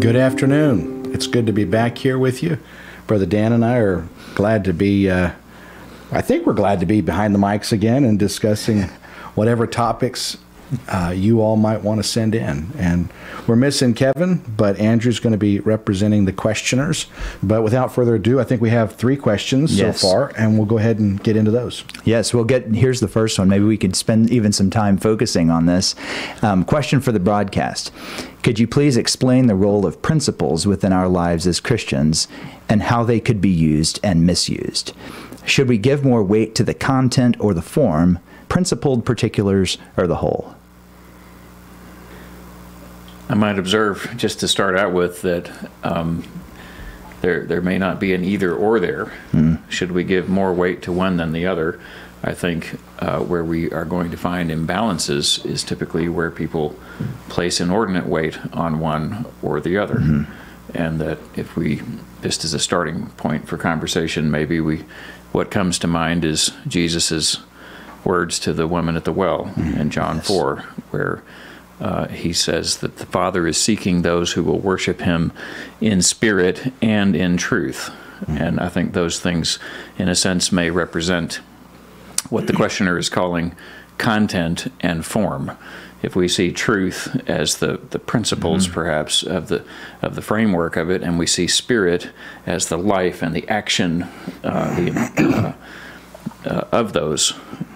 Good afternoon. It's good to be back here with you. Brother Dan and I are glad to be, uh, I think we're glad to be behind the mics again and discussing whatever topics uh, you all might want to send in. And we're missing Kevin, but Andrew's going to be representing the questioners. But without further ado, I think we have three questions Yes. so far, and we'll go ahead and get into those. Yes, we'll get. Here's the first one. Maybe we could spend even some time focusing on this. Um, question for the broadcast Could you please explain the role of principles within our lives as Christians and how they could be used and misused? Should we give more weight to the content or the form, principled particulars, or the whole? I might observe, just to start out with, that um, there there may not be an either or there. Should we give more weight to one than the other? I think uh, where we are going to find imbalances is typically where people place inordinate weight on one or the other. And that if we, just as a starting point for conversation, maybe we, what comes to mind is Jesus's words to the woman at the well in John 4, where uh, he says that the Father is seeking those who will worship him in spirit and in truth. And I think those things, in a sense, may represent what the questioner is calling content and form. If we see truth as the, the principles, perhaps, of the of the framework of it, and we see spirit as the life and the action, uh, the, uh, uh, of those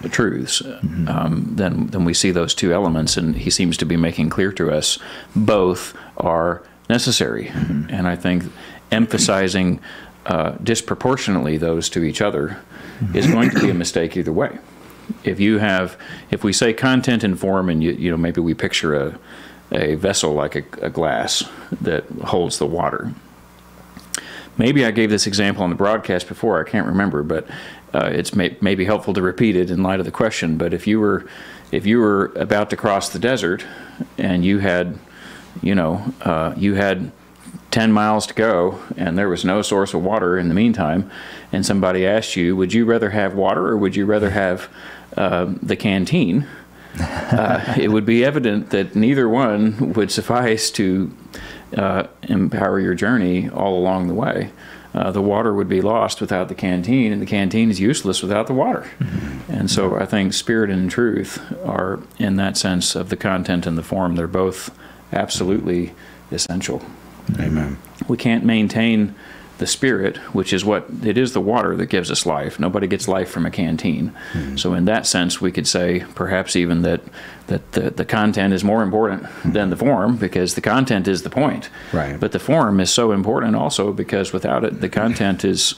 truths, um, then then we see those two elements, and he seems to be making clear to us both are necessary, and I think emphasizing uh, disproportionately those to each other is going to be a mistake either way. If you have, if we say content and form, and you you know maybe we picture a a vessel like a, a glass that holds the water, maybe I gave this example on the broadcast before. I can't remember, but uh, it's may, maybe helpful to repeat it in light of the question. But if you were if you were about to cross the desert and you had, you know, uh, you had 10 miles to go and there was no source of water in the meantime, and somebody asked you, would you rather have water or would you rather have uh, the canteen? uh, it would be evident that neither one would suffice to uh, empower your journey all along the way. Uh, the water would be lost without the canteen, and the canteen is useless without the water. And so I think spirit and truth are, in that sense of the content and the form, they're both absolutely essential. Amen. We can't maintain the spirit, which is what it is the water that gives us life. Nobody gets life from a canteen. So in that sense, we could say perhaps even that that the, the content is more important than the form because the content is the point. Right. But the form is so important also because without it, the content is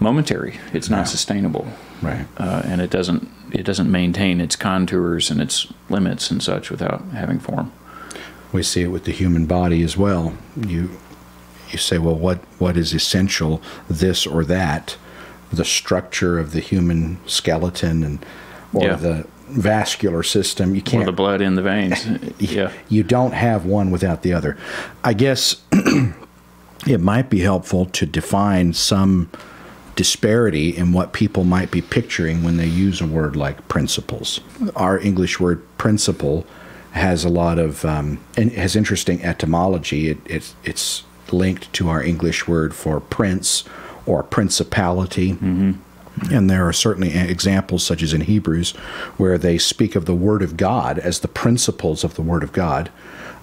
momentary. It's not sustainable. Right. Uh, and it doesn't it doesn't maintain its contours and its limits and such without having form. We see it with the human body as well. You you say, well, what what is essential, this or that? The structure of the human skeleton and or Yeah. the vascular system. You can't the blood in the veins. yeah. you don't have one without the other. I guess it might be helpful to define some disparity in what people might be picturing when they use a word like principles. Our English word principle has a lot of um, and has interesting etymology. It, it's it's linked to our English word for prince or principality. And there are certainly examples, such as in Hebrews, where they speak of the Word of God as the principles of the Word of God,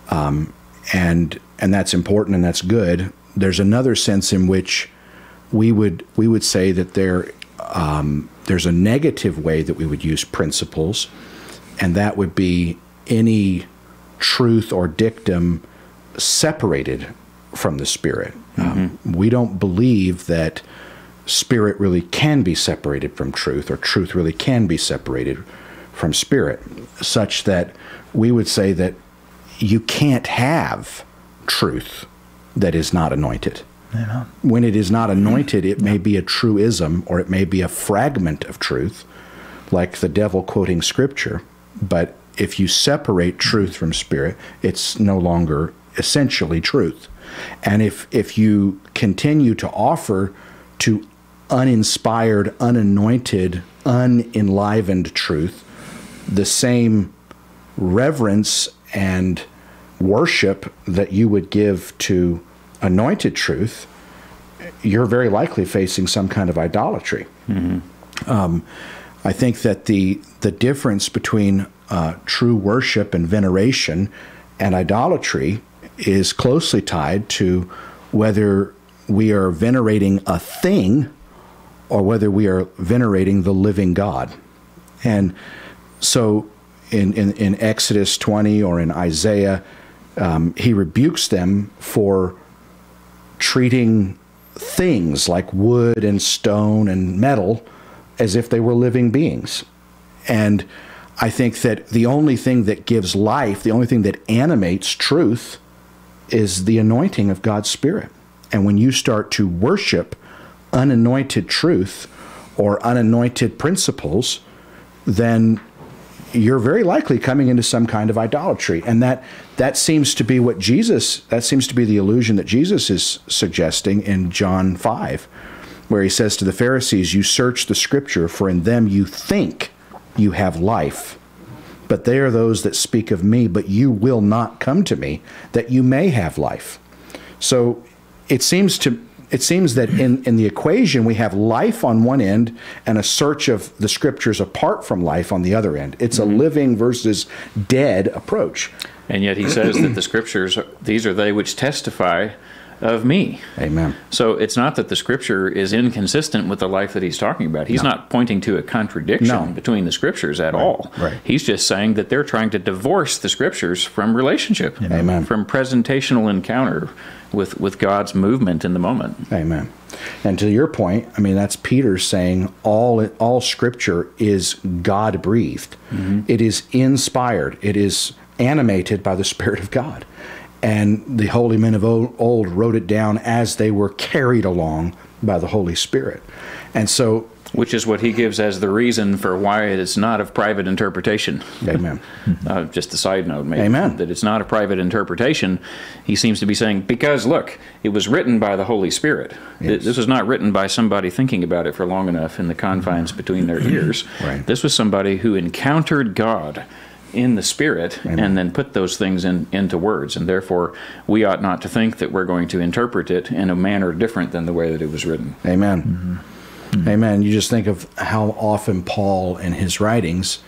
um, and and that's important and that's good. There's another sense in which we would we would say that there um, there's a negative way that we would use principles, and that would be any truth or dictum separated from the Spirit. Um, we don't believe that spirit really can be separated from truth, or truth really can be separated from spirit, such that we would say that you can't have truth that is not anointed. When it is not anointed, it may be a truism or it may be a fragment of truth, like the devil quoting scripture. But if you separate truth from spirit, it's no longer essentially truth. And if, if you continue to offer to uninspired, unanointed, unenlivened truth the same reverence and worship that you would give to anointed truth, you're very likely facing some kind of idolatry. Um, I think that the the difference between uh, true worship and veneration and idolatry is closely tied to whether we are venerating a thing or whether we are venerating the living God. And so in, in, in Exodus 20 or in Isaiah, um, he rebukes them for treating things like wood and stone and metal as if they were living beings. And I think that the only thing that gives life, the only thing that animates truth, is the anointing of God's Spirit. And when you start to worship unanointed truth or unanointed principles, then you're very likely coming into some kind of idolatry. And that that seems to be what Jesus that seems to be the illusion that Jesus is suggesting in John 5, where he says to the Pharisees, You search the scripture, for in them you think you have life. But they are those that speak of me, but you will not come to me, that you may have life. So it seems to it seems that in, in the equation we have life on one end and a search of the scriptures apart from life on the other end. It's a mm-hmm. living versus dead approach. And yet he says that the scriptures, these are they which testify of me. Amen. So it's not that the scripture is inconsistent with the life that he's talking about. He's not pointing to a contradiction No. between the scriptures at all. right. He's just saying that they're trying to divorce the scriptures from relationship, Amen. from presentational encounter with, with God's movement in the moment. Amen. And to your point, I mean that's Peter saying all all scripture is God breathed. Mm-hmm. It is inspired. It is animated by the Spirit of God. And the holy men of old, wrote it down as they were carried along by the Holy Spirit. And so, Which is what he gives as the reason for why it is not of private interpretation. amen. Uh, just a side note, maybe. Amen. That it's not a private interpretation. He seems to be saying, because look, it was written by the Holy Spirit. Yes. This was not written by somebody thinking about it for long enough in the confines between their ears. Right. This was somebody who encountered God in the Spirit and then put those things in, into words. And therefore, we ought not to think that we're going to interpret it in a manner different than the way that it was written. Amen. Mm-hmm. Mm-hmm. Amen. You just think of how often Paul in his writings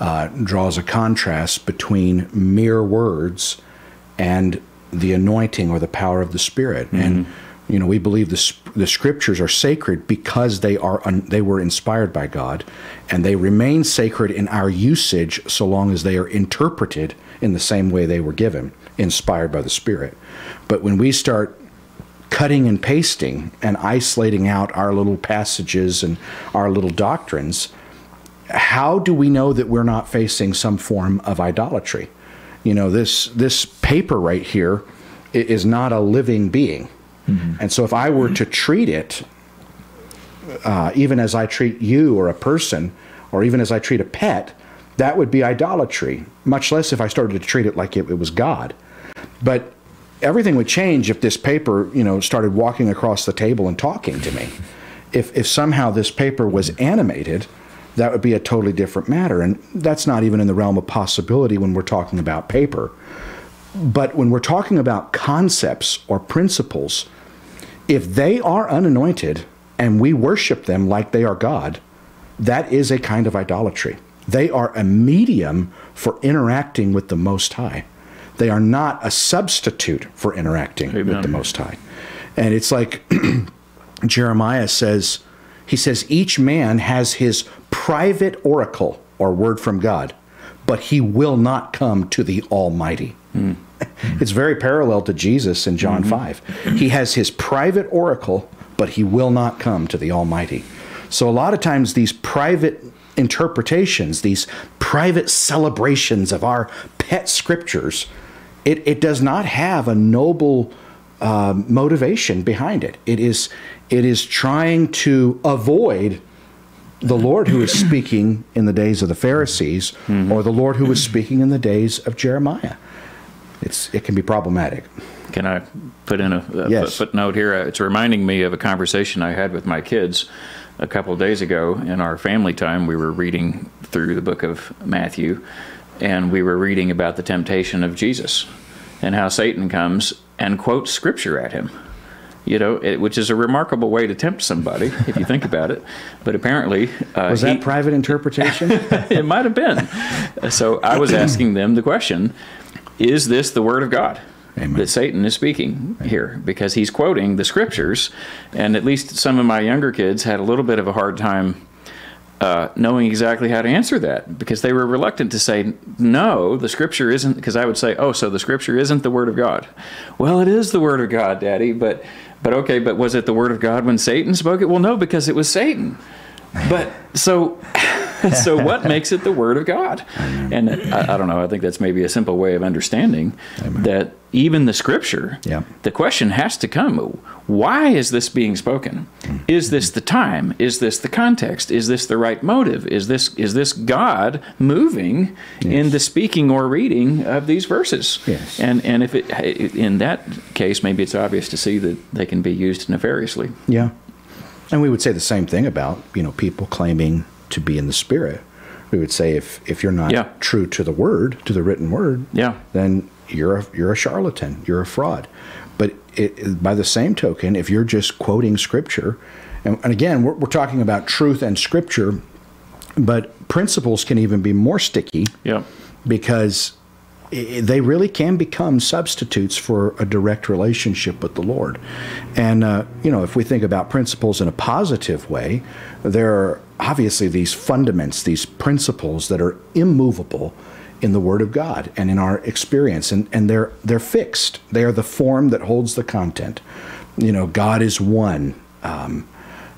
uh, draws a contrast between mere words and the anointing or the power of the Spirit. And mm-hmm. You know, we believe the the scriptures are sacred because they are they were inspired by God, and they remain sacred in our usage so long as they are interpreted in the same way they were given, inspired by the Spirit. But when we start cutting and pasting and isolating out our little passages and our little doctrines, how do we know that we're not facing some form of idolatry? You know, this this paper right here is not a living being, and so if I were to treat it, uh, even as I treat you or a person, or even as I treat a pet, that would be idolatry. Much less if I started to treat it like it, it was God. But everything would change if this paper, you know, started walking across the table and talking to me. If if somehow this paper was animated, that would be a totally different matter. And that's not even in the realm of possibility when we're talking about paper. But when we're talking about concepts or principles, if they are unanointed and we worship them like they are God, that is a kind of idolatry. They are a medium for interacting with the Most High. They are not a substitute for interacting with the Most High. And it's like Jeremiah says, he says, each man has his private oracle or word from God, but he will not come to the Almighty. Hmm. It's very parallel to Jesus in John 5. He has his private oracle, but he will not come to the Almighty. So, a lot of times, these private interpretations, these private celebrations of our pet scriptures, it, it does not have a noble uh, motivation behind it. It is, it is trying to avoid the Lord who is speaking in the days of the Pharisees or the Lord who was speaking in the days of Jeremiah. It's, it can be problematic. Can I put in a, a Yes. footnote here? It's reminding me of a conversation I had with my kids a couple of days ago in our family time. We were reading through the book of Matthew, and we were reading about the temptation of Jesus. and how Satan comes and quotes scripture at him. You know, it, which is a remarkable way to tempt somebody if you think about it. But apparently, uh, Was that he- private interpretation? it might have been. So I was asking them the question: Is this the word of God? Amen. That Satan is speaking here because he's quoting the scriptures, and at least some of my younger kids had a little bit of a hard time uh, knowing exactly how to answer that because they were reluctant to say no the scripture isn't because i would say oh so the scripture isn't the word of god well it is the word of god daddy but but okay but was it the word of god when satan spoke it well no because it was satan but so so what makes it the word of god? And I, I don't know i think that's maybe a simple way of understanding that even the scripture Yeah. the question has to come why is this being spoken? Is this the time? Is this the context? Is this the right motive? Is this is this god moving in the speaking or reading of these verses? Yes. and and if it in that case maybe it's obvious to see that they can be used nefariously. Yeah. And we would say the same thing about, you know, people claiming to be in the spirit. We would say if if you're not Yeah. true to the word, to the written word, Yeah. then you're a, you're a charlatan, you're a fraud. But it, by the same token, if you're just quoting scripture, and, and again, we're, we're talking about truth and scripture, but principles can even be more sticky yeah because they really can become substitutes for a direct relationship with the Lord. And, uh, you know, if we think about principles in a positive way, there are obviously these fundaments, these principles that are immovable in the Word of God and in our experience, and, and they're, they're fixed. They are the form that holds the content. You know, God is one. Um,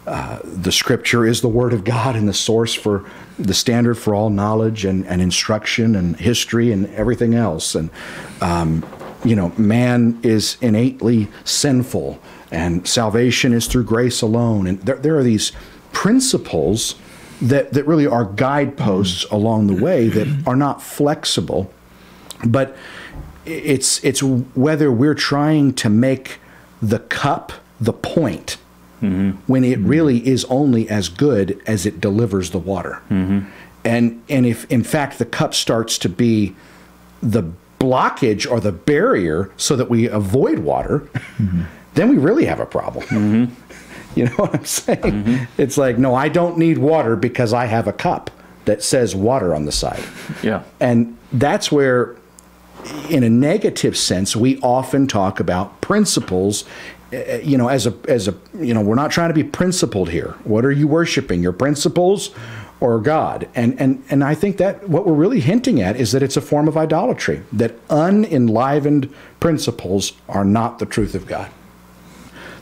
the scripture is the word of God and the source for the standard for all knowledge and, and instruction and history and everything else. And, um, you know, man is innately sinful and salvation is through grace alone. And there, there are these principles that, that really are guideposts mm-hmm. along the way that are not flexible but it's it's whether we're trying to make the cup the point mm-hmm. when it mm-hmm. really is only as good as it delivers the water. And and if in fact the cup starts to be the blockage or the barrier so that we avoid water then we really have a problem you know what i'm saying it's like no i don't need water because i have a cup that says water on the side yeah and that's where, in a negative sense, we often talk about principles. uh, You know, as a as a you know, we're not trying to be principled here. What are you worshiping? Your principles or God? And and and I think that what we're really hinting at is that it's a form of idolatry. That unenlivened principles are not the truth of God.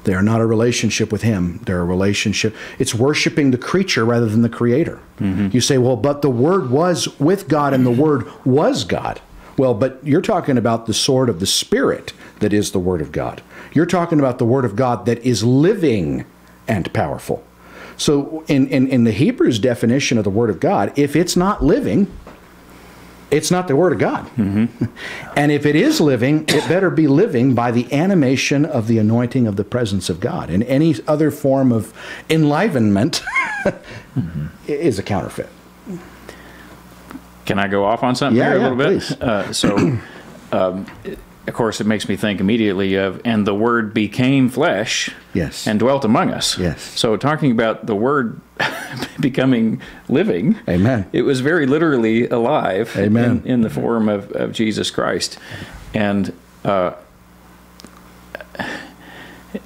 They are not a relationship with Him. They're a relationship. It's worshiping the creature rather than the Creator. Mm-hmm. You say, well, but the Word was with God and the Word was God. Well, but you're talking about the sword of the Spirit that is the Word of God. You're talking about the Word of God that is living and powerful. So, in, in, in the Hebrews definition of the Word of God, if it's not living, it's not the Word of God. And if it is living, it better be living by the animation of the anointing of the presence of God. And any other form of enlivenment is a counterfeit. Can I go off on something Yeah, here a yeah, little bit? please. Uh, so, um, of course, it makes me think immediately of, and the Word became flesh Yes. and dwelt among us. Yes. So, talking about the Word becoming living, Amen. it was very literally alive Amen. In, in the form of, of Jesus Christ. And, uh,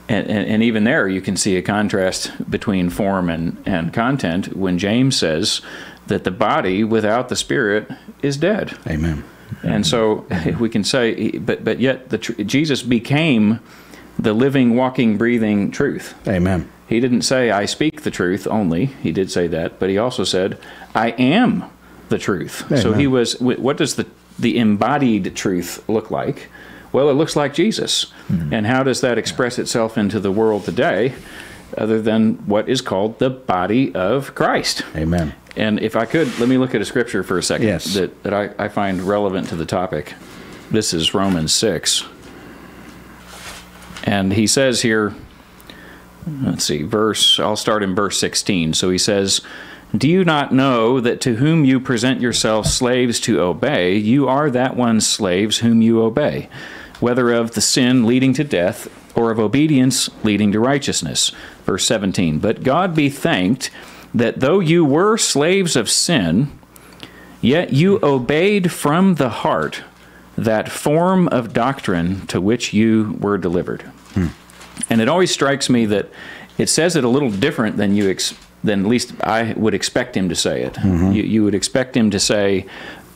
and, and, and even there, you can see a contrast between form and, and content when James says that the body without the spirit is dead. Amen. And mm-hmm. so we can say, but but yet the tr- Jesus became the living, walking, breathing truth. Amen. He didn't say, "I speak the truth only." He did say that, but he also said, "I am the truth." So he was. What does the the embodied truth look like? Well, it looks like Jesus. Mm-hmm. And how does that express itself into the world today, other than what is called the body of Christ? Amen. And if I could, let me look at a scripture for a second Yes. that, that I, I find relevant to the topic. This is Romans 6. And he says here, let's see, verse, I'll start in verse 16. So he says, Do you not know that to whom you present yourselves slaves to obey, you are that one's slaves whom you obey, whether of the sin leading to death or of obedience leading to righteousness? Verse 17. But God be thanked that though you were slaves of sin, yet you obeyed from the heart that form of doctrine to which you were delivered. And it always strikes me that it says it a little different than you ex- than at least I would expect him to say it. You, you would expect him to say,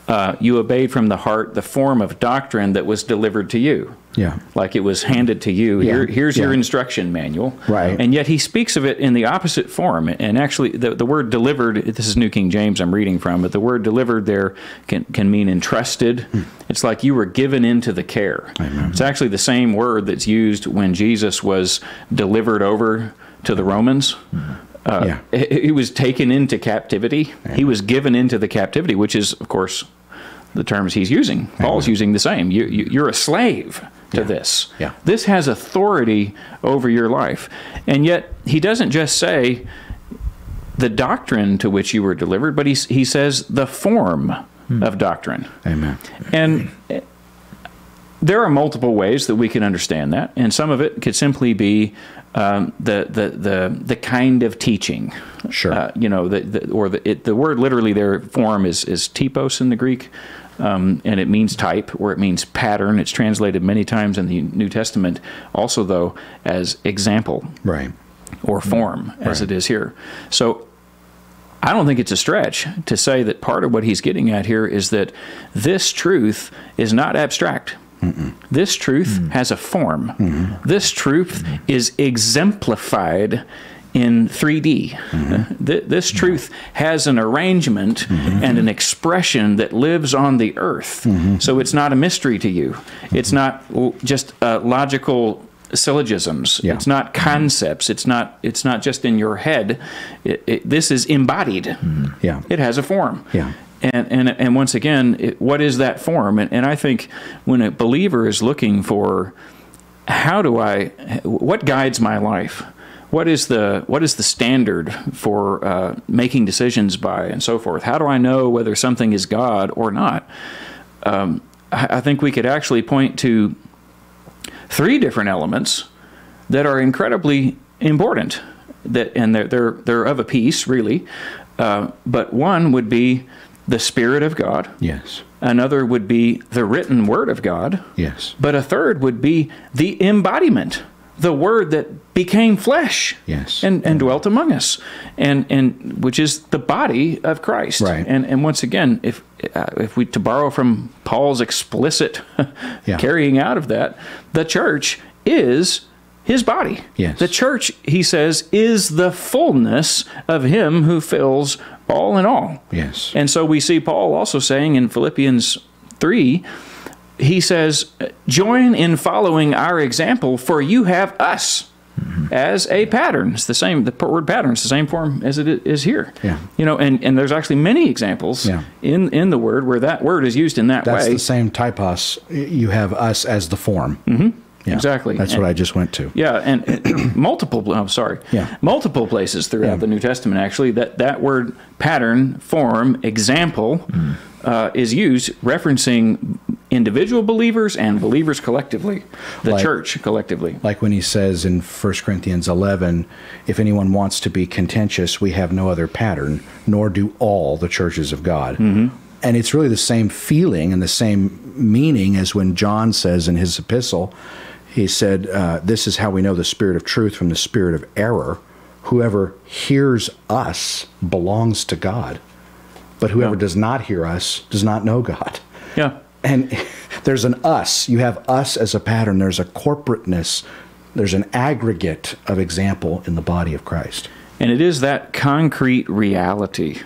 uh, "You obeyed from the heart the form of doctrine that was delivered to you." Yeah. like it was handed to you. Yeah, Here, here's your instruction manual. Right. And yet he speaks of it in the opposite form. And actually, the, the word delivered, this is New King James I'm reading from, but the word delivered there can, can mean entrusted. Hmm. It's like you were given into the care. It's actually the same word that's used when Jesus was delivered over to the Romans. Uh, Yeah. he, was taken into captivity. He was given into the captivity, which is, of course, the terms he's using. Paul's using the same. You, you, you're a slave to this. Yeah. This has authority over your life. And yet, he doesn't just say the doctrine to which you were delivered, but he, he says the form of doctrine. Amen. And eh, there are multiple ways that we can understand that, and some of it could simply be um, the, the the the kind of teaching. Sure. Uh, you know, the, the or the it, the word literally their form is is typos in the Greek. Um, and it means type, or it means pattern. It's translated many times in the New Testament, also though as example Right. or form, as Right. it is here. So I don't think it's a stretch to say that part of what he's getting at here is that this truth is not abstract. This truth has a form. This truth is exemplified in 3D. Uh, th- this truth has an arrangement and an expression that lives on the earth. So it's not a mystery to you. It's not just uh, logical syllogisms. Yeah. It's not concepts. It's not. It's not just in your head. It, it, this is embodied. Yeah. It has a form. Yeah. And and and once again, it, what is that form? And, and I think when a believer is looking for how do I, what guides my life? What is the what is the standard for uh, making decisions by and so forth? How do I know whether something is God or not? Um, I, I think we could actually point to three different elements that are incredibly important that and they're they're, they're of a piece really uh, but one would be the spirit of god Yes. another would be the written word of god Yes. but a third would be the embodiment the word that became flesh Yes. and, and dwelt among us and and which is the body of christ Right. and and once again if uh, if we to borrow from paul's explicit Yeah. carrying out of that the church is his body Yes. the church he says is the fullness of him who fills all in all Yes. and so we see Paul also saying in Philippians 3, he says, Join in following our example, for you have us as a pattern. It's the same, the word pattern is the same form as it is here. Yeah. You know, and, and there's actually many examples Yeah. in, in the word where that word is used in that That's way. the same typos. You have us as the form. Mm-hmm. Yeah. Exactly. That's And- what I just went to. Yeah, and multiple. I'm sorry. Yeah. multiple places throughout Yeah. the New Testament actually that that word pattern, form, example Mm. Uh, is used referencing individual believers and believers collectively, the Like- church collectively. Like when he says in 1 Corinthians 11, if anyone wants to be contentious, we have no other pattern, nor do all the churches of God. Mm-hmm. And it's really the same feeling and the same meaning as when John says in his epistle, he said, uh, This is how we know the spirit of truth from the spirit of error. Whoever hears us belongs to God, but whoever Yeah. does not hear us does not know God. Yeah, and there's an us. You have us as a pattern. There's a corporateness. There's an aggregate of example in the body of christ. And it is that concrete reality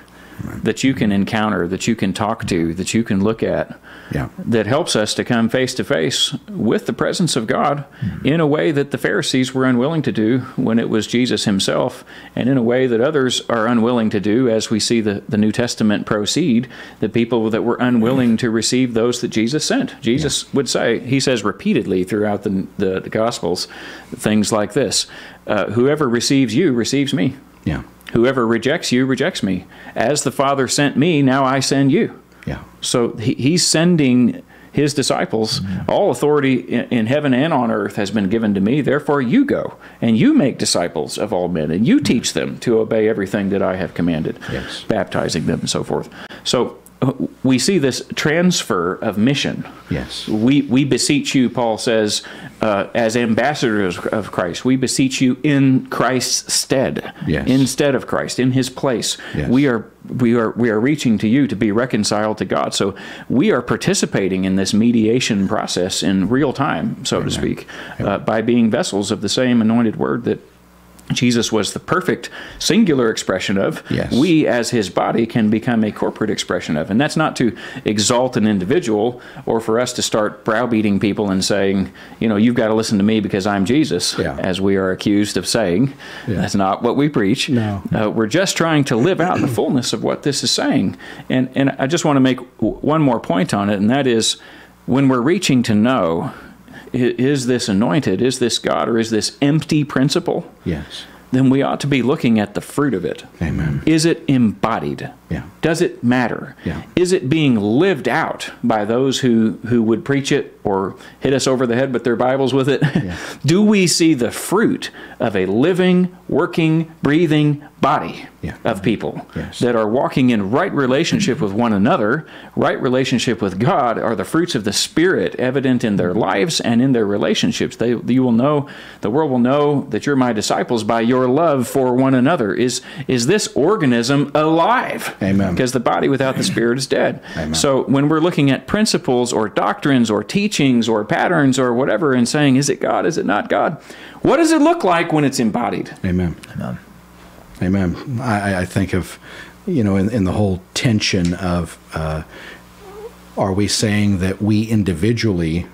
that you can encounter, that you can talk to, that you can look at. Yeah that helps us to come face to face with the presence of God in a way that the Pharisees were unwilling to do when it was Jesus himself, and in a way that others are unwilling to do as we see the, the New Testament proceed. The people that were unwilling to receive those that Jesus sent. Jesus would say, he says repeatedly throughout the, the, the Gospels, things like this uh, Whoever receives you receives me. Yeah. Whoever rejects you rejects me. As the Father sent me, now I send you. Yeah. So he, he's sending his disciples. Mm-hmm. All authority in, in heaven and on earth has been given to me. Therefore, you go and you make disciples of all men, and you mm-hmm. teach them to obey everything that I have commanded, Yes. baptizing them and so forth. So we see this transfer of mission. Yes. We, we beseech you, Paul says, uh, as ambassadors of Christ, we beseech you in Christ's stead, Yes. instead of Christ, in His place. Yes. We are we are we are reaching to you to be reconciled to God. So we are participating in this mediation process in real time, so to speak, uh, by being vessels of the same anointed Word that. Jesus was the perfect singular expression of. Yes. We, as his body, can become a corporate expression of. And that's not to exalt an individual or for us to start browbeating people and saying, you know, you've got to listen to me because I'm Jesus, Yeah. as we are accused of saying. Yeah. That's not what we preach. No. Uh, we're just trying to live out the fullness of what this is saying. And, and I just want to make w- one more point on it, and that is when we're reaching to know, is this anointed, is this God, or is this empty principle? Yes. then we ought to be looking at the fruit of it. Amen. Is it embodied? Yeah. Does it matter? Yeah. Is it being lived out by those who, who would preach it or hit us over the head with their Bibles with it? Do we see the fruit of a living, working, breathing body Yeah. of people Yes. that are walking in right relationship with one another, right relationship with God? Are the fruits of the Spirit evident in their lives and in their relationships? They, you will know, the world will know that you're my disciples by your love for one another. Is is this organism alive? Amen. Because the body without the spirit is dead. Amen. So when we're looking at principles or doctrines or teachings or patterns or whatever and saying, is it God? Is it not God? What does it look like when it's embodied? Amen. Amen. Amen. I- I think of, you know, in, in the whole tension of, uh, are we saying that we individually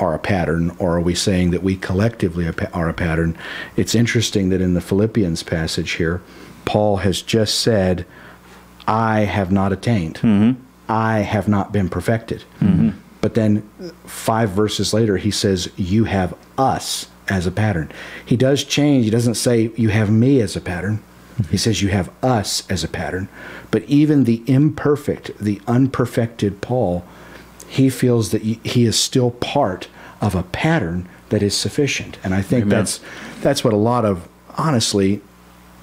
are a pattern, or are we saying that we collectively are are a pattern? It's interesting that in the Philippians passage here, Paul has just said, I have not attained. I have not been perfected. But then five verses later, he says, You have us as a pattern. He does change. He doesn't say, You have me as a pattern. He says, You have us as a pattern. But even the imperfect, the unperfected Paul, he feels that he is still part of a pattern that is sufficient. And I think Amen. that's that's what a lot of honestly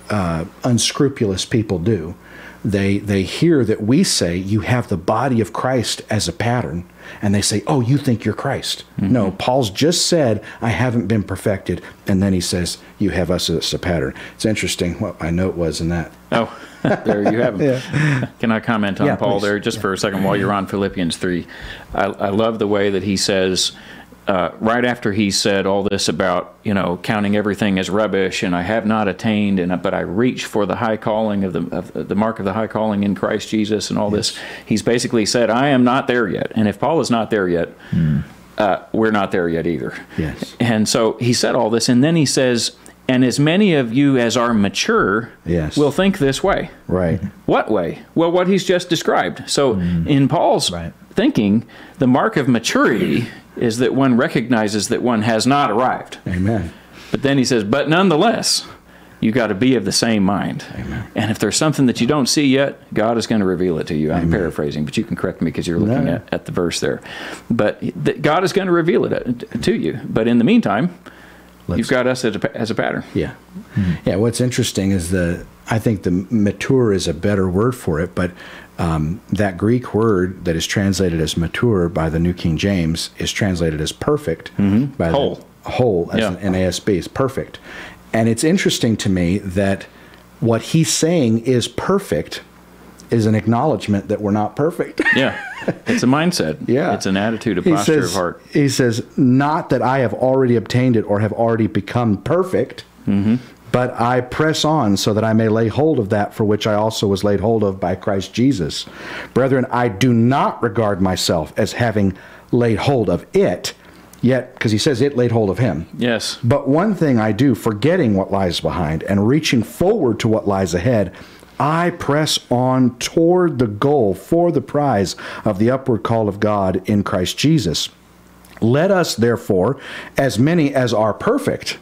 uh, unscrupulous people do. They they hear that we say you have the body of Christ as a pattern, and they say, "Oh, you think you're Christ?" No, mm-hmm. Paul's just said, "I haven't been perfected," and then he says, "You have us as a pattern." It's interesting what my note was in that. Oh, there you have it. Can I comment on Yeah, Paul please. there just for a second while you're on Philippians 3? I, I love the way that he says, uh, right after he said all this about, you know, counting everything as rubbish and I have not attained, and but I reach for the high calling of the, of the mark of the high calling in Christ Jesus and all this, he's basically said, I am not there yet. And if Paul is not there yet, uh, we're not there yet either. Yes. And so he said all this, and then he says, and as many of you as are mature Yes. will think this way. Right. What way? Well, what he's just described. So, in Paul's Right. thinking, the mark of maturity is that one recognizes that one has not arrived. Amen. But then he says, but nonetheless, you got to be of the same mind. Amen. And if there's something that you don't see yet, God is going to reveal it to you. I'm paraphrasing, but you can correct me because you're looking No. at, at the verse there. But th- God is going to reveal it uh, to you. But in the meantime, Let's- you've got us as a, as a pattern. Yeah. Yeah. What's interesting is the, I think the mature is a better word for it, but um, that Greek word that is translated as mature by the New King James is translated as perfect by Whole. the whole as Yeah. an NASB is perfect. And it's interesting to me that what he's saying is perfect is an acknowledgement that we're not perfect. Yeah. It's a mindset. Yeah. It's an attitude, a posture says, of heart. He says, not that I have already obtained it or have already become perfect, Mm-hmm. But I press on so that I may lay hold of that for which I also was laid hold of by Christ Jesus. Brethren, I do not regard myself as having laid hold of it, yet, because he says it laid hold of him. Yes. But one thing I do, forgetting what lies behind and reaching forward to what lies ahead, I press on toward the goal for the prize of the upward call of God in Christ Jesus. Let us, therefore, as many as are perfect,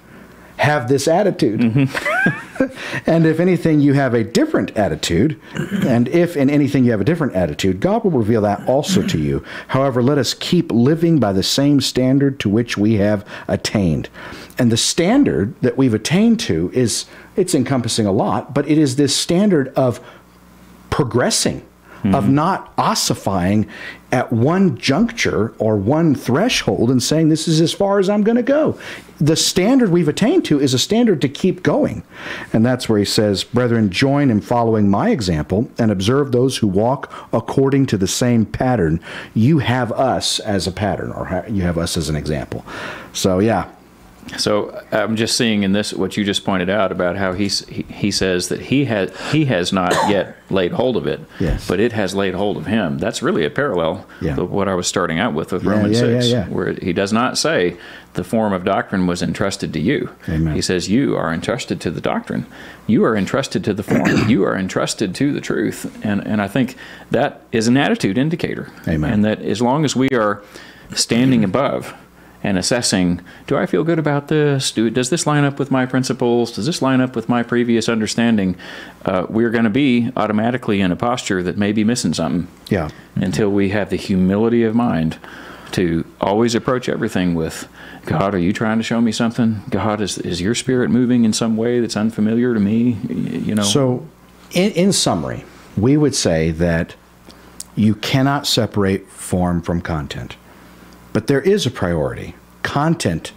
have this attitude. and if anything, you have a different attitude. And if in anything you have a different attitude, God will reveal that also to you. However, let us keep living by the same standard to which we have attained. And the standard that we've attained to is it's encompassing a lot, but it is this standard of progressing mm-hmm. of not ossifying at one juncture or one threshold and saying, This is as far as I'm going to go. The standard we've attained to is a standard to keep going. And that's where he says, Brethren, join in following my example and observe those who walk according to the same pattern. You have us as a pattern, or you have us as an example. So, yeah, so I'm just seeing in this what you just pointed out about how he's, he he says that he has he has not yet laid hold of it, yes. but it has laid hold of him. That's really a parallel yeah. of what I was starting out with with yeah, Romans yeah, six, where he does not say the form of doctrine was entrusted to you. Amen. He says you are entrusted to the doctrine, you are entrusted to the form, you are entrusted to the truth, and and I think that is an attitude indicator. Amen. And that as long as we are standing above and assessing do I feel good about this? Do, does this line up with my principles? Does this line up with my previous understanding? Uh, we're going to be automatically in a posture that may be missing something. Yeah. Until we have the humility of mind to always approach everything with God, are you trying to show me something? God, is, is your spirit moving in some way that's unfamiliar to me? You know. So, in, in summary, we would say that you cannot separate form from content. But there is a priority. Content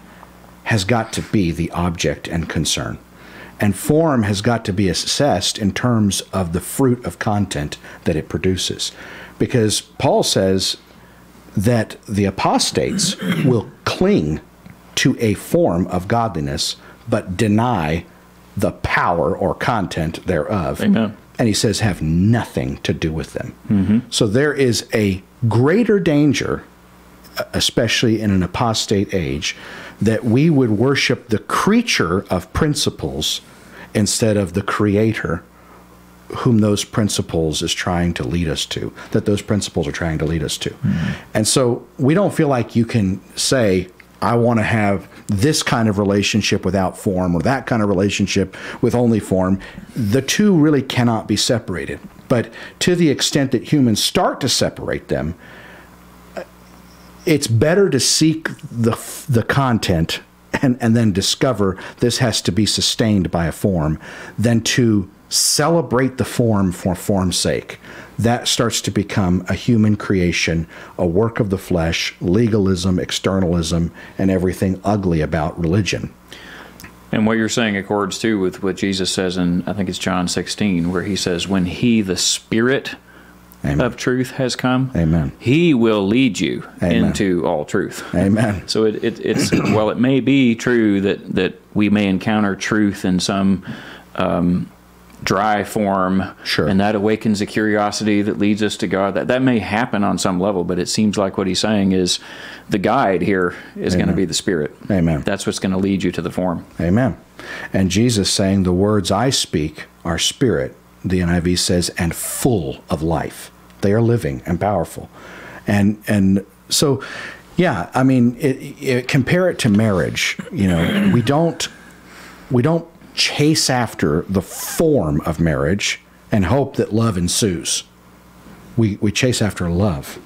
has got to be the object and concern. And form has got to be assessed in terms of the fruit of content that it produces. Because Paul says that the apostates will cling to a form of godliness, but deny the power or content thereof. Amen. And he says, have nothing to do with them. Mm-hmm. So there is a greater danger especially in an apostate age, that we would worship the creature of principles instead of the creator whom those principles is trying to lead us to, that those principles are trying to lead us to. Mm-hmm. And so we don't feel like you can say, I want to have this kind of relationship without form or that kind of relationship with only form. The two really cannot be separated. But to the extent that humans start to separate them, it's better to seek the the content and and then discover this has to be sustained by a form than to celebrate the form for form's sake. That starts to become a human creation, a work of the flesh, legalism, externalism, and everything ugly about religion. And what you're saying accords too with what Jesus says in, I think it's John 16, where he says, When he, the Spirit, Amen. of truth has come, Amen. He will lead you Amen. into all truth. Amen. So it, it, it's while it may be true that that we may encounter truth in some um, dry form, sure. and that awakens a curiosity that leads us to God. That that may happen on some level, but it seems like what He's saying is the guide here is going to be the Spirit. Amen. That's what's going to lead you to the form. Amen. And Jesus saying, "The words I speak are spirit." The NIV says, "and full of life." They are living and powerful, and and so, yeah. I mean, it, it, compare it to marriage. You know, we don't we don't chase after the form of marriage and hope that love ensues. We we chase after love,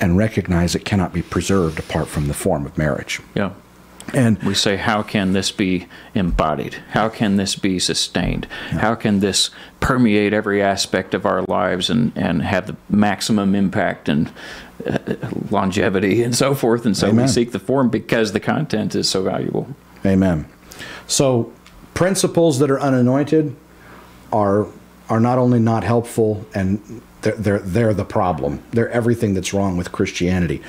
and recognize it cannot be preserved apart from the form of marriage. Yeah. And we say, how can this be embodied? How can this be sustained? Yeah. How can this permeate every aspect of our lives and, and have the maximum impact and uh, longevity and so forth? And so Amen. we seek the form because the content is so valuable. Amen. So principles that are unanointed are are not only not helpful and they're, they're, they're the problem. They're everything that's wrong with Christianity.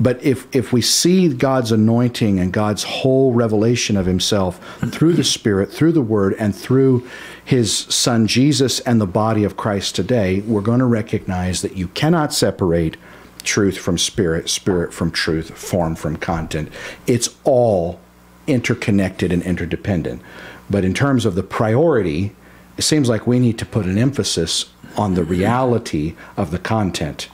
But if, if we see God's anointing and God's whole revelation of himself through the Spirit, through the Word, and through his Son Jesus and the body of Christ today, we're going to recognize that you cannot separate truth from spirit, spirit from truth, form from content. It's all interconnected and interdependent. But in terms of the priority, it seems like we need to put an emphasis on the reality of the content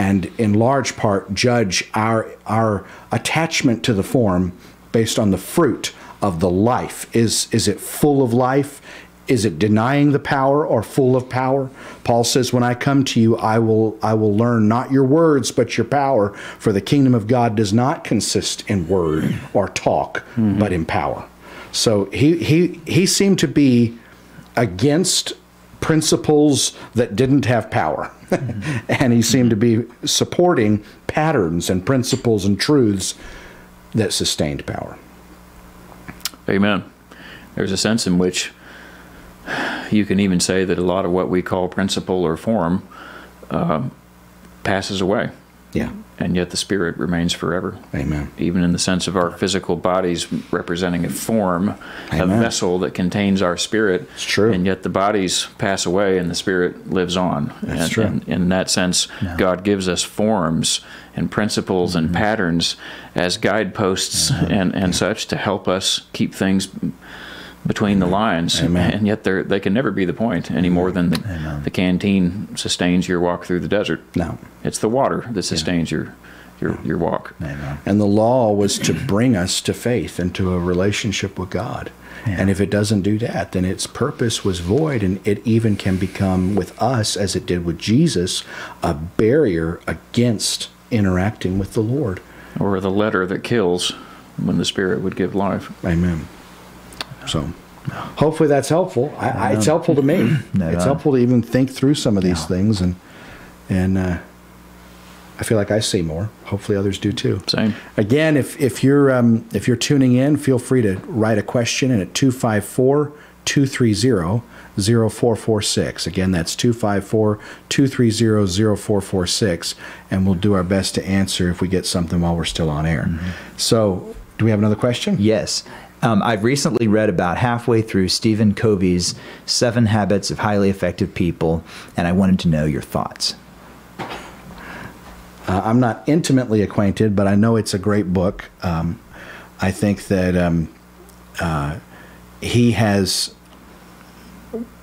and in large part judge our our attachment to the form based on the fruit of the life. Is, is it full of life? Is it denying the power or full of power? Paul says, When I come to you, I will, I will learn not your words, but your power. For the kingdom of God does not consist in word or talk, mm-hmm. but in power. So he, he, he seemed to be against principles that didn't have power. and he seemed to be supporting patterns and principles and truths that sustained power. Amen. There's a sense in which you can even say that a lot of what we call principle or form uh, passes away, Yeah. And yet the spirit remains forever. Amen. Even in the sense of our physical bodies representing a form, a vessel that contains our spirit. It's true. And yet the bodies pass away and the spirit lives on. That's and, true. and in that sense, God gives us forms and principles Mm-hmm. and patterns as guideposts and, and such to help us keep things between the lines. Amen. And yet they're, they can never be the point any more than the, the canteen sustains your walk through the desert. No. It's the water that sustains your, your, your walk. Amen. And the law was to bring us to faith and to a relationship with God. And if it doesn't do that, then its purpose was void, and it even can become with us, as it did with Jesus, a barrier against interacting with the Lord. Or the letter that kills when the Spirit would give life. Amen. So, hopefully that's helpful. I, I, it's helpful to me. It's doubt. helpful to even think through some of these Yeah. things, and and uh, I feel like I see more. Hopefully others do too. Same. Again, if if you're um, if you're tuning in, feel free to write a question in at 254 230 0446. Again, that's 254 230 0446, and we'll do our best to answer if we get something while we're still on air. So, do we have another question? Yes. Um, I've recently read about halfway through Stephen Covey's Seven Habits of Highly Effective People, and I wanted to know your thoughts. Uh, I'm not intimately acquainted, but I know it's a great book. Um, I think that um, uh, he has,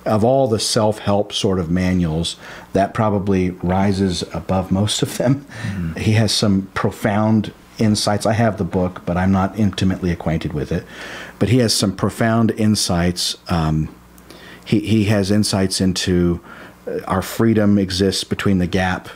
of all the self help sort of manuals, that probably rises above most of them. He has some profound insights. I have the book, but I'm not intimately acquainted with it. But he has some profound insights. Um, he, he has insights into uh, our freedom exists between the gap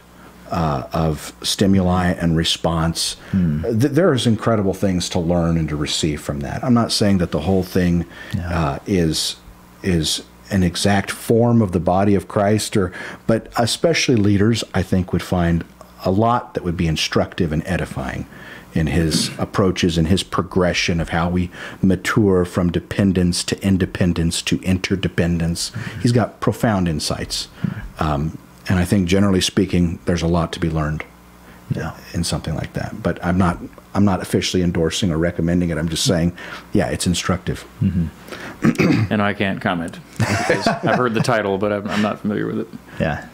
uh, of stimuli and response. Th- there's incredible things to learn and to receive from that. I'm not saying that the whole thing uh, is is an exact form of the body of Christ, or but especially leaders, I think, would find a lot that would be instructive and edifying in his approaches and his progression of how we mature from dependence to independence to interdependence. He's got profound insights. Um, and I think generally speaking, there's a lot to be learned Yeah. in something like that. But I'm not I'm not officially endorsing or recommending it. I'm just saying, yeah, it's instructive. And I can't comment. I've heard the title, but I'm, I'm not familiar with it. Yeah.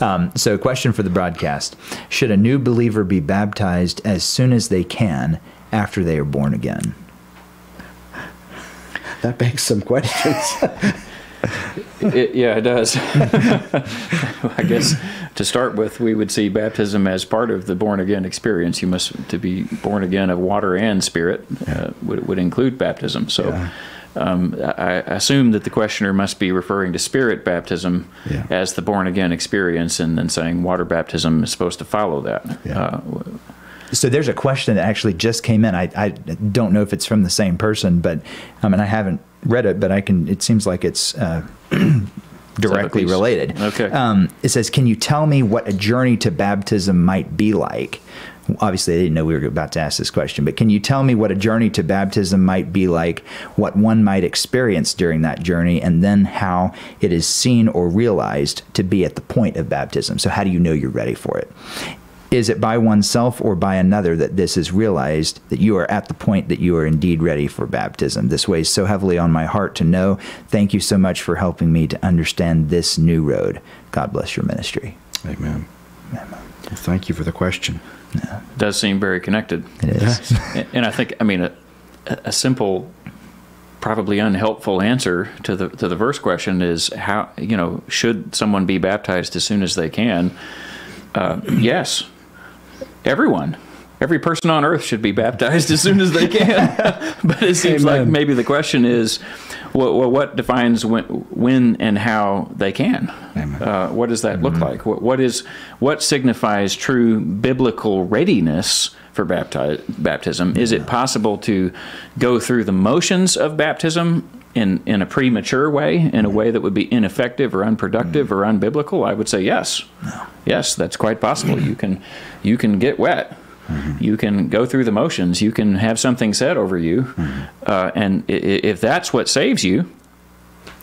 Um, so, question for the broadcast Should a new believer be baptized as soon as they can after they are born again? That begs some questions. It, yeah, it does. I guess to start with, we would see baptism as part of the born again experience. You must to be born again of water and spirit uh, would would include baptism. So. Yeah. Um, I assume that the questioner must be referring to spirit baptism Yeah. as the born again experience, and then saying water baptism is supposed to follow that. Yeah. Uh, So, there's a question that actually just came in. I, I don't know if it's from the same person, but I mean, I haven't read it, but I can, it seems like it's uh, directly related. Okay. Um, it says, Can you tell me what a journey to baptism might be like? Obviously, they didn't know we were about to ask this question, but can you tell me what a journey to baptism might be like, what one might experience during that journey, and then how it is seen or realized to be at the point of baptism? So, how do you know you're ready for it? Is it by oneself or by another that this is realized that you are at the point that you are indeed ready for baptism? This weighs so heavily on my heart to know. Thank you so much for helping me to understand this new road. God bless your ministry. Amen. Well, thank you for the question. Yeah. It does seem very connected. It is. And- And I think, I mean, a, a simple, probably unhelpful answer to the to the first question is how you know should someone be baptized as soon as they can? Uh, yes, everyone. every person on earth should be baptized as soon as they can. but it seems like maybe the question is, what, what, what defines when, when and how they can? Amen. Uh, what does that look like? What, what is what signifies true biblical readiness for bapti- baptism? Is it possible to go through the motions of baptism in, in a premature way, in a way that would be ineffective or unproductive or unbiblical? I would say yes. Yes, that's quite possible. You can you can get wet. You can go through the motions. You can have something said over you, uh, and if that's what saves you,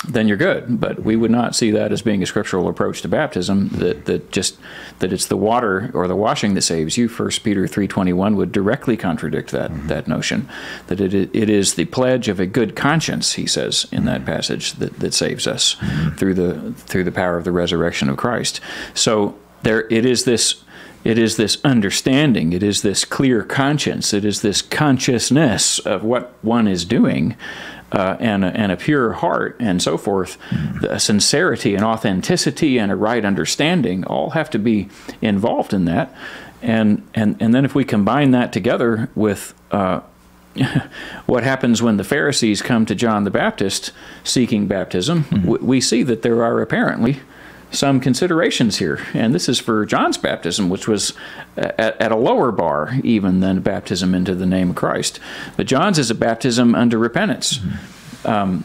then you're good. But we would not see that as being a scriptural approach to baptism. That that just that it's the water or the washing that saves you. First Peter three twenty one would directly contradict that mm-hmm. that notion. That it it is the pledge of a good conscience. He says in that mm-hmm. passage that, that saves us mm-hmm. through the through the power of the resurrection of Christ. So there it is this. It is this understanding, it is this clear conscience, it is this consciousness of what one is doing uh, and, a, and a pure heart and so forth, the sincerity and authenticity and a right understanding all have to be involved in that. And, and, and then if we combine that together with uh, what happens when the Pharisees come to John the Baptist seeking baptism, w- we see that there are apparently some considerations here. And this is for John's baptism, which was uh, at, at a lower bar even than baptism into the name of Christ. But John's is a baptism under repentance. Mm-hmm. Um,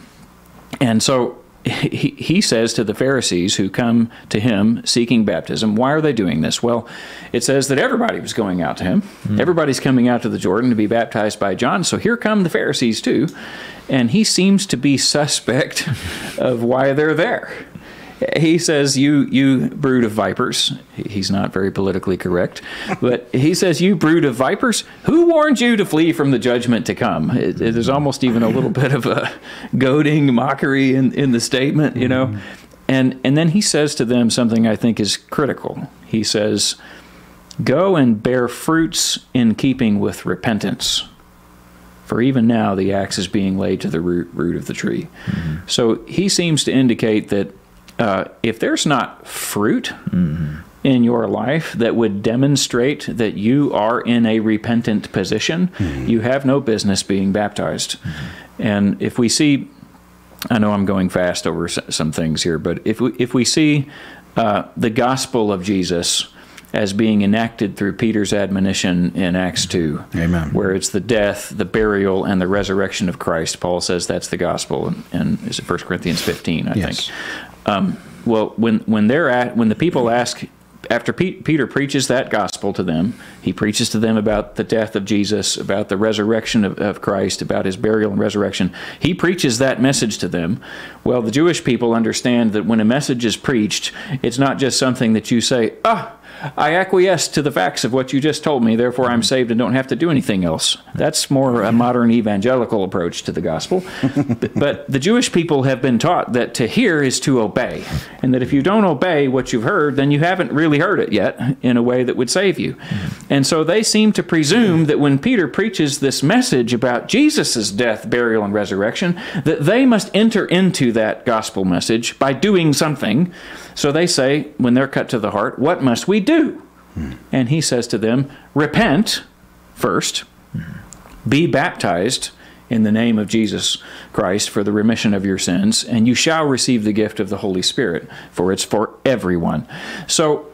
and so he, he says to the Pharisees who come to him seeking baptism, why are they doing this? Well, it says that everybody was going out to him. Mm-hmm. Everybody's coming out to the Jordan to be baptized by John. So here come the Pharisees too. And he seems to be suspect of why they're there. He says, "You, you brood of vipers." He's not very politically correct, but he says, "You brood of vipers, who warned you to flee from the judgment to come?" It, it- there's almost even a little bit of a goading mockery in, in the statement, you know. Mm-hmm. And and then he says to them something I think is critical. He says, "Go and bear fruits in keeping with repentance." For even now the axe is being laid to the root, root of the tree. Mm-hmm. So he seems to indicate that uh, if there's not fruit in your life that would demonstrate that you are in a repentant position, you have no business being baptized. And if we see, I know I'm going fast over some things here, but if we, if we see uh, the gospel of Jesus as being enacted through Peter's admonition in Acts 2, Amen. where it's the death, the burial, and the resurrection of Christ. Paul says that's the gospel, and, and is it 1 Corinthians 15, I Yes. think. Um, well, when when they're at when the people ask after Pe- Peter preaches that gospel to them, he preaches to them about the death of Jesus, about the resurrection of, of Christ, about his burial and resurrection. He preaches that message to them. Well, the Jewish people understand that when a message is preached, it's not just something that you say, ah. I acquiesce to the facts of what you just told me, therefore I'm saved and don't have to do anything else. That's more a modern evangelical approach to the gospel. but, the Jewish people have been taught that to hear is to obey, and that if you don't obey what you've heard, then you haven't really heard it yet in a way that would save you. And so they seem to presume that when Peter preaches this message about Jesus' death, burial, and resurrection, that they must enter into that gospel message by doing something. So they say, when they're cut to the heart, what must we do? Hmm. And he says to them, Repent first, be baptized in the name of Jesus Christ for the remission of your sins, and you shall receive the gift of the Holy Spirit, for it's for everyone. So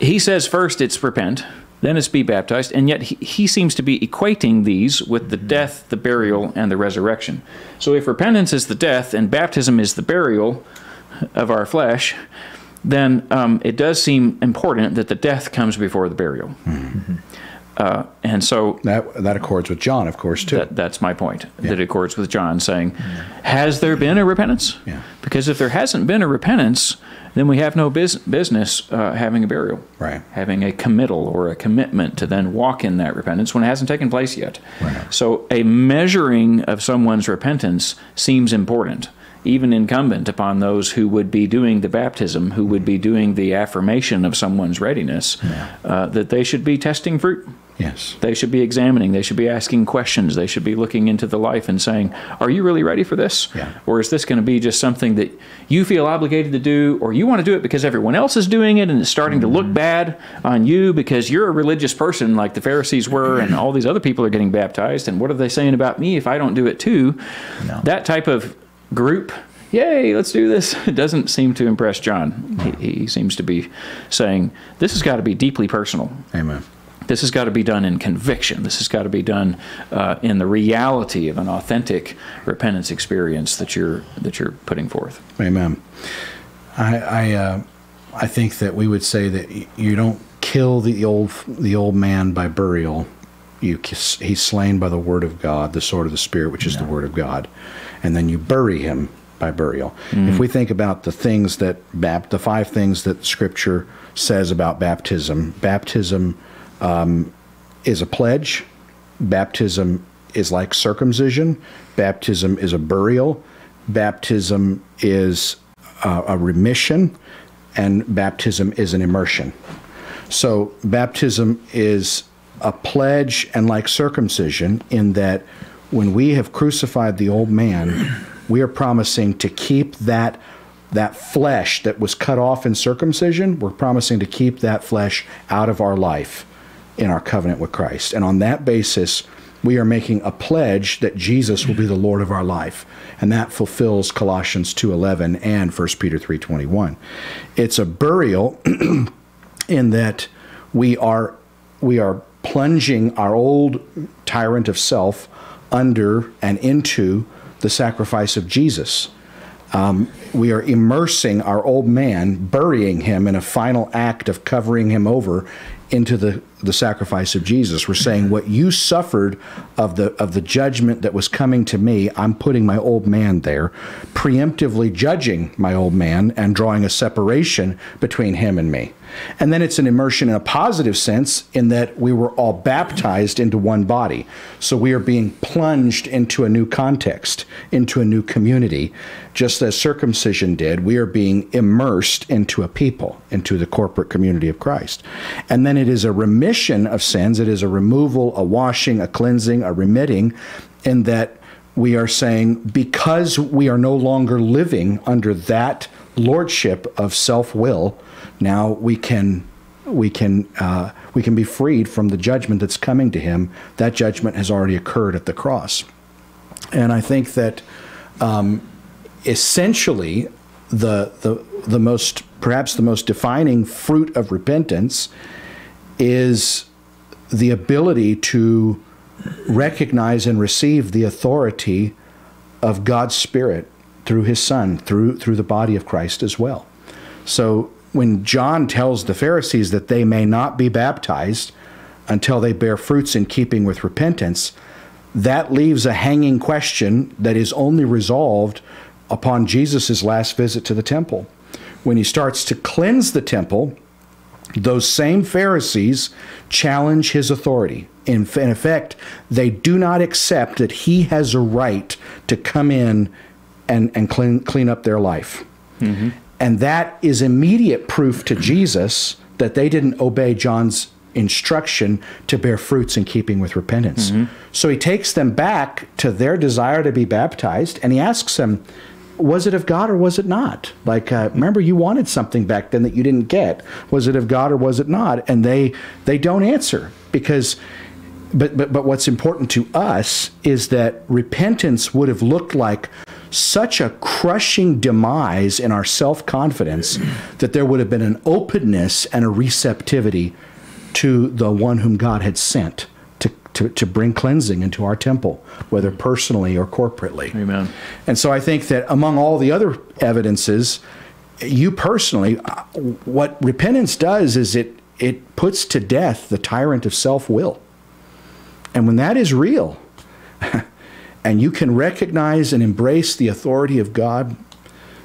he says first it's repent, then it's be baptized, and yet he, he seems to be equating these with the death, the burial, and the resurrection. So if repentance is the death and baptism is the burial of our flesh, then um, it does seem important that the death comes before the burial. Uh, and so That that accords with John, of course, too. that, that's my point. That accords with John saying, Has there been a repentance? Yeah. Because if there hasn't been a repentance, then we have no bus- business uh, having a burial. Right. Having a committal or a commitment to then walk in that repentance when it hasn't taken place yet. Right. So a measuring of someone's repentance seems important. Even incumbent upon those who would be doing the baptism, who would be doing the affirmation of someone's readiness, uh, that they should be testing fruit Yes. They should be examining. They should be asking questions. They should be looking into the life and saying, "Are you really ready for this? Yeah. Or is this going to be just something that you feel obligated to do, or you want to do it because everyone else is doing it, and it's starting to look bad on you because you're a religious person like the Pharisees were, and all these other people are getting baptized, and what are they saying about me if I don't do it too? No. That type of group." Yay, let's do this. It doesn't seem to impress John. He, he seems to be saying, This has got to be deeply personal. Amen. This has got to be done in conviction. This has got to be done uh, in the reality of an authentic repentance experience that you're that you're putting forth. Amen. I I, uh, I think that we would say that you don't kill the old the old man by burial. You he's slain by the word of God, the sword of the spirit, which is the word of God, and then you bury him by burial. If we think about the things that bap, the five things that Scripture says about baptism, baptism um, is a pledge. Baptism is like circumcision. Baptism is a burial. Baptism is uh, a remission, and baptism is an immersion. So, baptism is a pledge and like circumcision in that when we have crucified the old man, we are promising to keep that that flesh that was cut off in circumcision, we're promising to keep that flesh out of our life in our covenant with Christ. And on that basis, we are making a pledge that Jesus will be the Lord of our life. And that fulfills Colossians 2:11 and 1 Peter 3:21. It's a burial in that we are we are plunging our old tyrant of self under and into the sacrifice of Jesus. Um, we are immersing our old man, burying him in a final act of covering him over into the, the sacrifice of Jesus. We're saying what you suffered of the of the judgment that was coming to me, I'm putting my old man there, preemptively judging my old man and drawing a separation between him and me. And then it's an immersion in a positive sense in that we were all baptized into one body. So we are being plunged into a new context, into a new community. Just as circumcision did, we are being immersed into a people, into the corporate community of Christ. And then it is a remission of sins, it is a removal, a washing, a cleansing, a remitting, in that we are saying because we are no longer living under that lordship of self will, now we can we can uh, we can be freed from the judgment that's coming to him. That judgment has already occurred at the cross, and I think that um, essentially the the the most perhaps the most defining fruit of repentance is the ability to recognize and receive the authority of God's Spirit through His Son, through through the body of Christ as well. So when John tells the Pharisees that they may not be baptized until they bear fruits in keeping with repentance, that leaves a hanging question that is only resolved upon Jesus' last visit to the temple. When he starts to cleanse the temple, those same Pharisees challenge his authority. In, in effect, they do not accept that he has a right to come in and, and clean, clean up their life. And that is immediate proof to Jesus that they didn't obey John's instruction to bear fruits in keeping with repentance. So he takes them back to their desire to be baptized and he asks them, was it of God or was it not? Like, uh, remember, you wanted something back then that you didn't get. Was it of God or was it not? And they they don't answer because. But, but but what's important to us is that repentance would have looked like such a crushing demise in our self confidence that there would have been an openness and a receptivity to the one whom God had sent to, to, to bring cleansing into our temple, whether personally or corporately. Amen. And so I think that among all the other evidences, you personally, uh, what repentance does is it it puts to death the tyrant of self will. And when that is real, and you can recognize and embrace the authority of God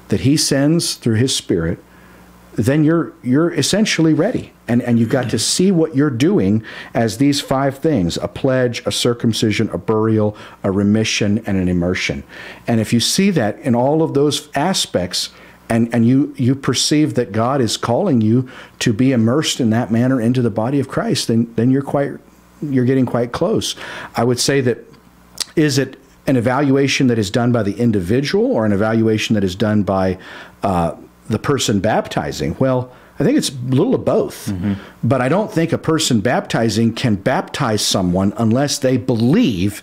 that He sends through His Spirit, then you're you're essentially ready. And and you've got to see what you're doing as these five things: a pledge, a circumcision, a burial, a remission, and an immersion. And if you see that in all of those aspects, and, and you, you perceive that God is calling you to be immersed in that manner into the body of Christ, then, then you're quite you're getting quite close. I would say that is it an evaluation that is done by the individual or an evaluation that is done by uh, the person baptizing? Well, I think it's a little of both. Mm-hmm. But I don't think a person baptizing can baptize someone unless they believe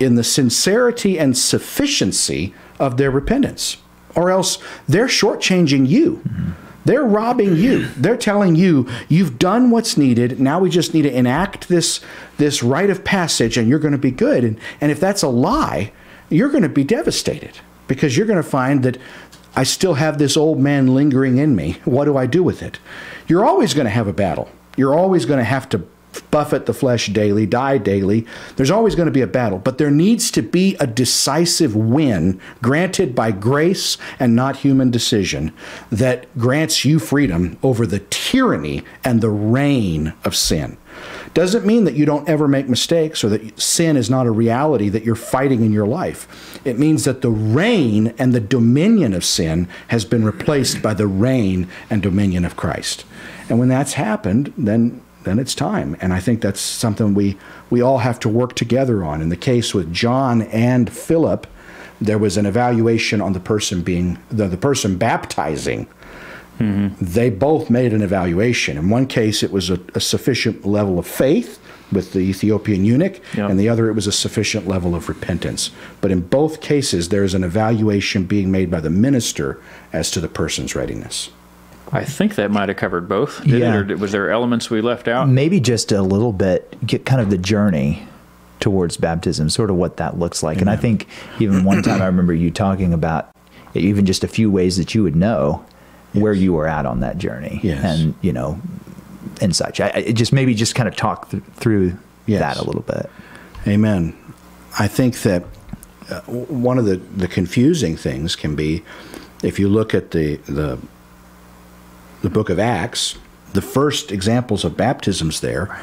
in the sincerity and sufficiency of their repentance, or else they're shortchanging you. Mm-hmm. They're robbing you. They're telling you you've done what's needed. Now we just need to enact this this rite of passage, and you're going to be good. And and if that's a lie, you're going to be devastated because you're going to find that I still have this old man lingering in me. What do I do with it? You're always going to have a battle. You're always going to have to buffet the flesh daily, die daily. There's always going to be a battle, but there needs to be a decisive win granted by grace and not human decision that grants you freedom over the tyranny and the reign of sin. Doesn't mean that you don't ever make mistakes or that sin is not a reality that you're fighting in your life. It means that the reign and the dominion of sin has been replaced by the reign and dominion of Christ. And when that's happened, then then it's time. And I think that's something we we all have to work together on. In the case with John and Philip, there was an evaluation on the person being the, the person baptizing Mm-hmm. They both made an evaluation. In one case, it was a, a sufficient level of faith with the Ethiopian eunuch, yep. and the other, it was a sufficient level of repentance. But in both cases, there is an evaluation being made by the minister as to the person's readiness. I think that might have covered both. Yeah. It, or was there elements we left out? Maybe just a little bit, get kind of the journey towards baptism, sort of what that looks like. And I think even one time I remember you talking about even just a few ways that you would know yes. where you were at on that journey yes. and you know and such I, I just maybe just kind of talk th- through yes. that a little bit amen i think that uh, one of the, the confusing things can be if you look at the, the the book of acts the first examples of baptisms there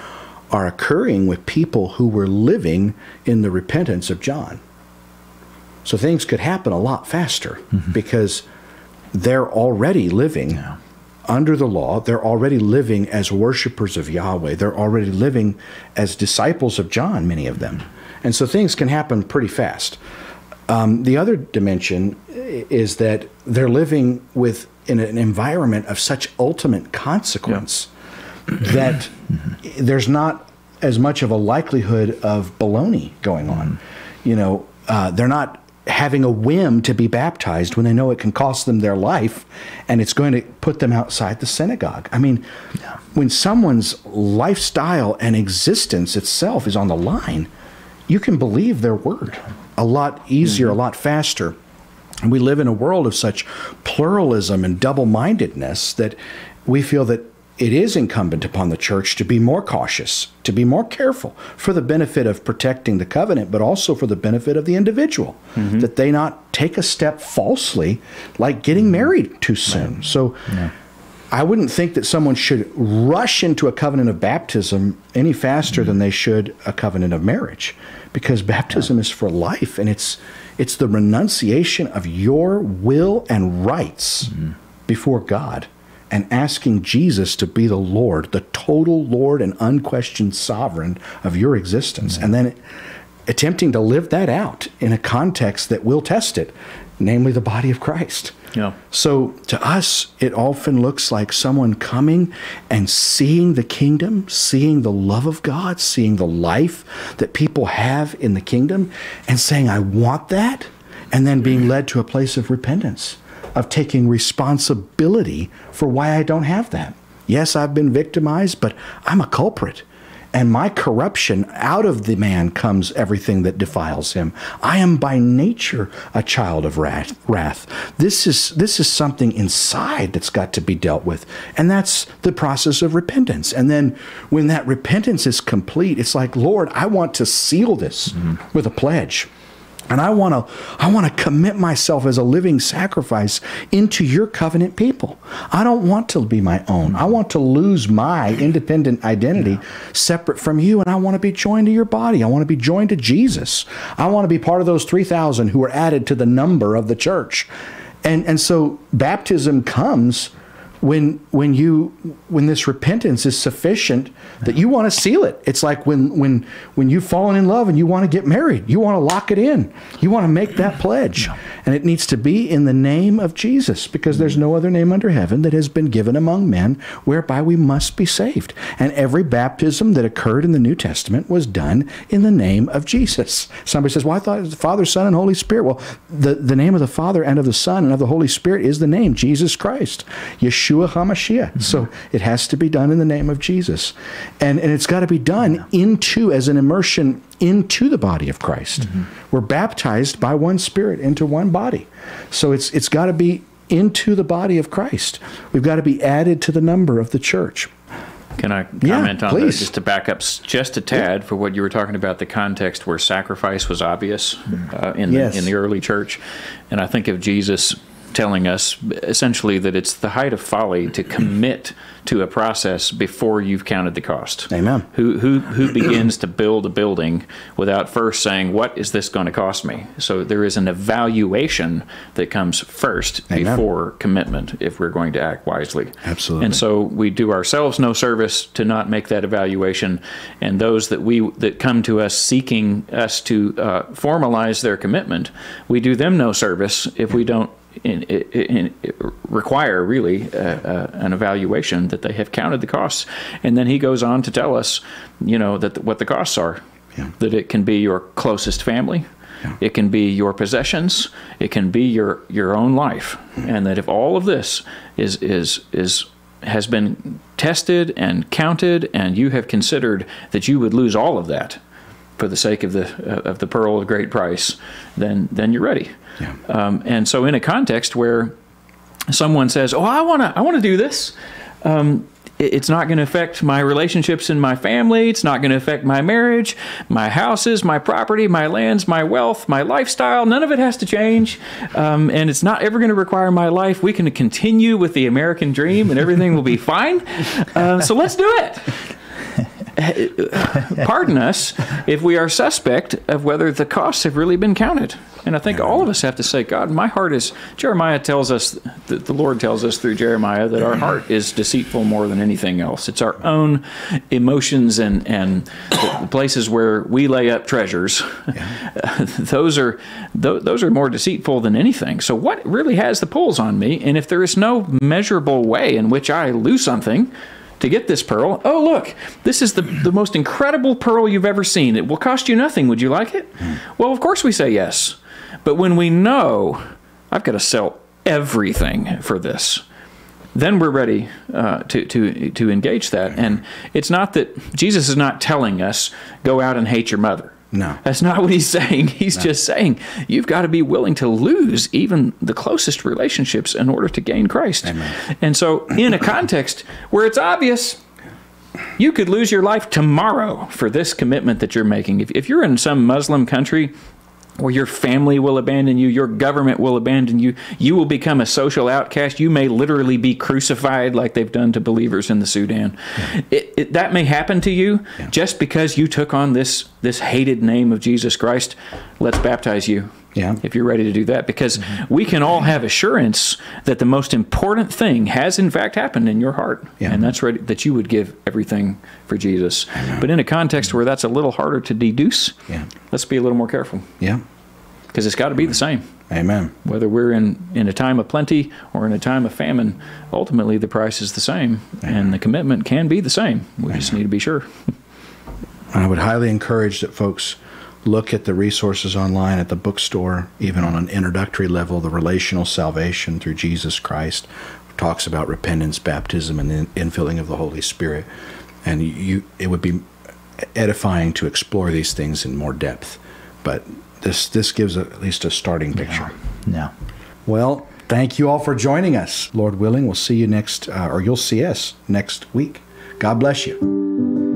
are occurring with people who were living in the repentance of john so things could happen a lot faster mm-hmm. because they're already living yeah. under the law. They're already living as worshipers of Yahweh. They're already living as disciples of John, many of them. And so things can happen pretty fast. Um, the other dimension is that they're living with in an environment of such ultimate consequence yeah. that there's not as much of a likelihood of baloney going on. Mm-hmm. You know, uh, they're not having a whim to be baptized when they know it can cost them their life and it's going to put them outside the synagogue. I mean, yeah. when someone's lifestyle and existence itself is on the line, you can believe their word a lot easier, mm-hmm. a lot faster. And we live in a world of such pluralism and double mindedness that we feel that it is incumbent upon the church to be more cautious, to be more careful for the benefit of protecting the covenant, but also for the benefit of the individual, mm-hmm. that they not take a step falsely like getting mm-hmm. married too soon. Right. So yeah. I wouldn't think that someone should rush into a covenant of baptism any faster mm-hmm. than they should a covenant of marriage because baptism yeah. is for life and it's it's the renunciation of your will and rights mm-hmm. before God and asking Jesus to be the Lord, the total Lord and unquestioned sovereign of your existence. Mm-hmm. And then attempting to live that out in a context that will test it, namely the body of Christ. Yeah. So to us, it often looks like someone coming and seeing the kingdom, seeing the love of God, seeing the life that people have in the kingdom, and saying, I want that, and then being led to a place of repentance of taking responsibility for why I don't have that. Yes, I've been victimized, but I'm a culprit. And my corruption, out of the man comes everything that defiles him. I am by nature a child of wrath. wrath. This is this is something inside that's got to be dealt with. And that's the process of repentance. And then when that repentance is complete, it's like, Lord, I want to seal this mm-hmm. with a pledge. And I want to I want to commit myself as a living sacrifice into your covenant people. I don't want to be my own. I want to lose my independent identity yeah. separate from you and I want to be joined to your body. I want to be joined to Jesus. I want to be part of those 3000 who are added to the number of the church. And and so baptism comes when when you when this repentance is sufficient that you want to seal it. It's like when when when you've fallen in love and you want to get married, you want to lock it in. You want to make that pledge. And it needs to be in the name of Jesus because there's no other name under heaven that has been given among men whereby we must be saved. And every baptism that occurred in the New Testament was done in the name of Jesus. Somebody says, "Well, I thought it was the Father, Son, and Holy Spirit." Well, the the name of the Father and of the Son and of the Holy Spirit is the name Jesus Christ. Yeshua HaMashiach. Mm-hmm. So it has to be done in the name of Jesus. And, and it's got to be done yeah. into, as an immersion into the body of Christ. Mm-hmm. We're baptized by one Spirit into one body. So it's, it's got to be into the body of Christ. We've got to be added to the number of the church. Can I comment yeah, on that just to back up just a tad yeah. for what you were talking about the context where sacrifice was obvious uh, in yes. the, in the early church, and I think of Jesus telling us essentially that it's the height of folly to commit to a process before you've counted the cost. Amen. Who who who begins to build a building without first saying what is this going to cost me? So there is an evaluation that comes first Amen. before commitment if we're going to act wisely. Absolutely. And so we do ourselves no service to not make that evaluation, and those that we that come to us seeking us to uh, formalize their commitment, we do them no service if we don't in, in, in, require really uh, uh, an evaluation that they have counted the costs, and then he goes on to tell us, you know, that the, what the costs are. Yeah. That it can be your closest family, yeah. it can be your possessions, it can be your your own life, mm-hmm. and that if all of this is is is has been tested and counted, and you have considered that you would lose all of that for the sake of the uh, of the pearl of great price, then then you're ready. Yeah. Um, and so, in a context where someone says, "Oh, I want to, I want to do this," um, it's not going to affect my relationships in my family. It's not going to affect my marriage, my houses, my property, my lands, my wealth, my lifestyle. None of it has to change. Um, and it's not ever going to require my life. We can continue with the American dream and everything will be fine. Uh, so let's do it. pardon us if we are suspect of whether the costs have really been counted. And I think all of us have to say, God, my heart is. Jeremiah tells us, that the Lord tells us through Jeremiah that our heart is deceitful more than anything else. It's our own emotions and and the places where we lay up treasures. Yeah. those are those are more deceitful than anything. So what really has the pulls on me? And if there is no measurable way in which I lose something to get this pearl. Oh, look, this is the, the most incredible pearl you've ever seen. It will cost you nothing. Would you like it? Well, of course we say yes. But when we know I've got to sell everything for this, then we're ready uh, to, to, to engage that. And it's not that Jesus is not telling us, go out and hate your mother. No. That's not what he's saying. He's no. just saying you've got to be willing to lose even the closest relationships in order to gain Christ. Amen. And so, in a context where it's obvious, you could lose your life tomorrow for this commitment that you're making. If, if you're in some Muslim country or your family will abandon you, your government will abandon you, you will become a social outcast. You may literally be crucified like they've done to believers in the Sudan. Yeah. It, it, that may happen to you yeah. just because you took on this this hated name of Jesus Christ. Let's baptize you. Yeah. If you're ready to do that, because mm-hmm. we can all have assurance that the most important thing has in fact happened in your heart, yeah. and that's ready, that you would give everything for Jesus. But in a context where that's a little harder to deduce, yeah. let's be a little more careful. Yeah. Because it's got to be the same. Amen. Whether we're in, in a time of plenty or in a time of famine, ultimately the price is the same, Amen. and the commitment can be the same. We Amen. just need to be sure. I would highly encourage that folks look at the resources online at the bookstore, even on an introductory level, the relational salvation through Jesus Christ talks about repentance, baptism, and the infilling of the Holy Spirit. And you, it would be edifying to explore these things in more depth. But this this gives a, at least a starting picture. Yeah. yeah. Well, thank you all for joining us. Lord willing, we'll see you next, uh, or you'll see us next week. God bless you.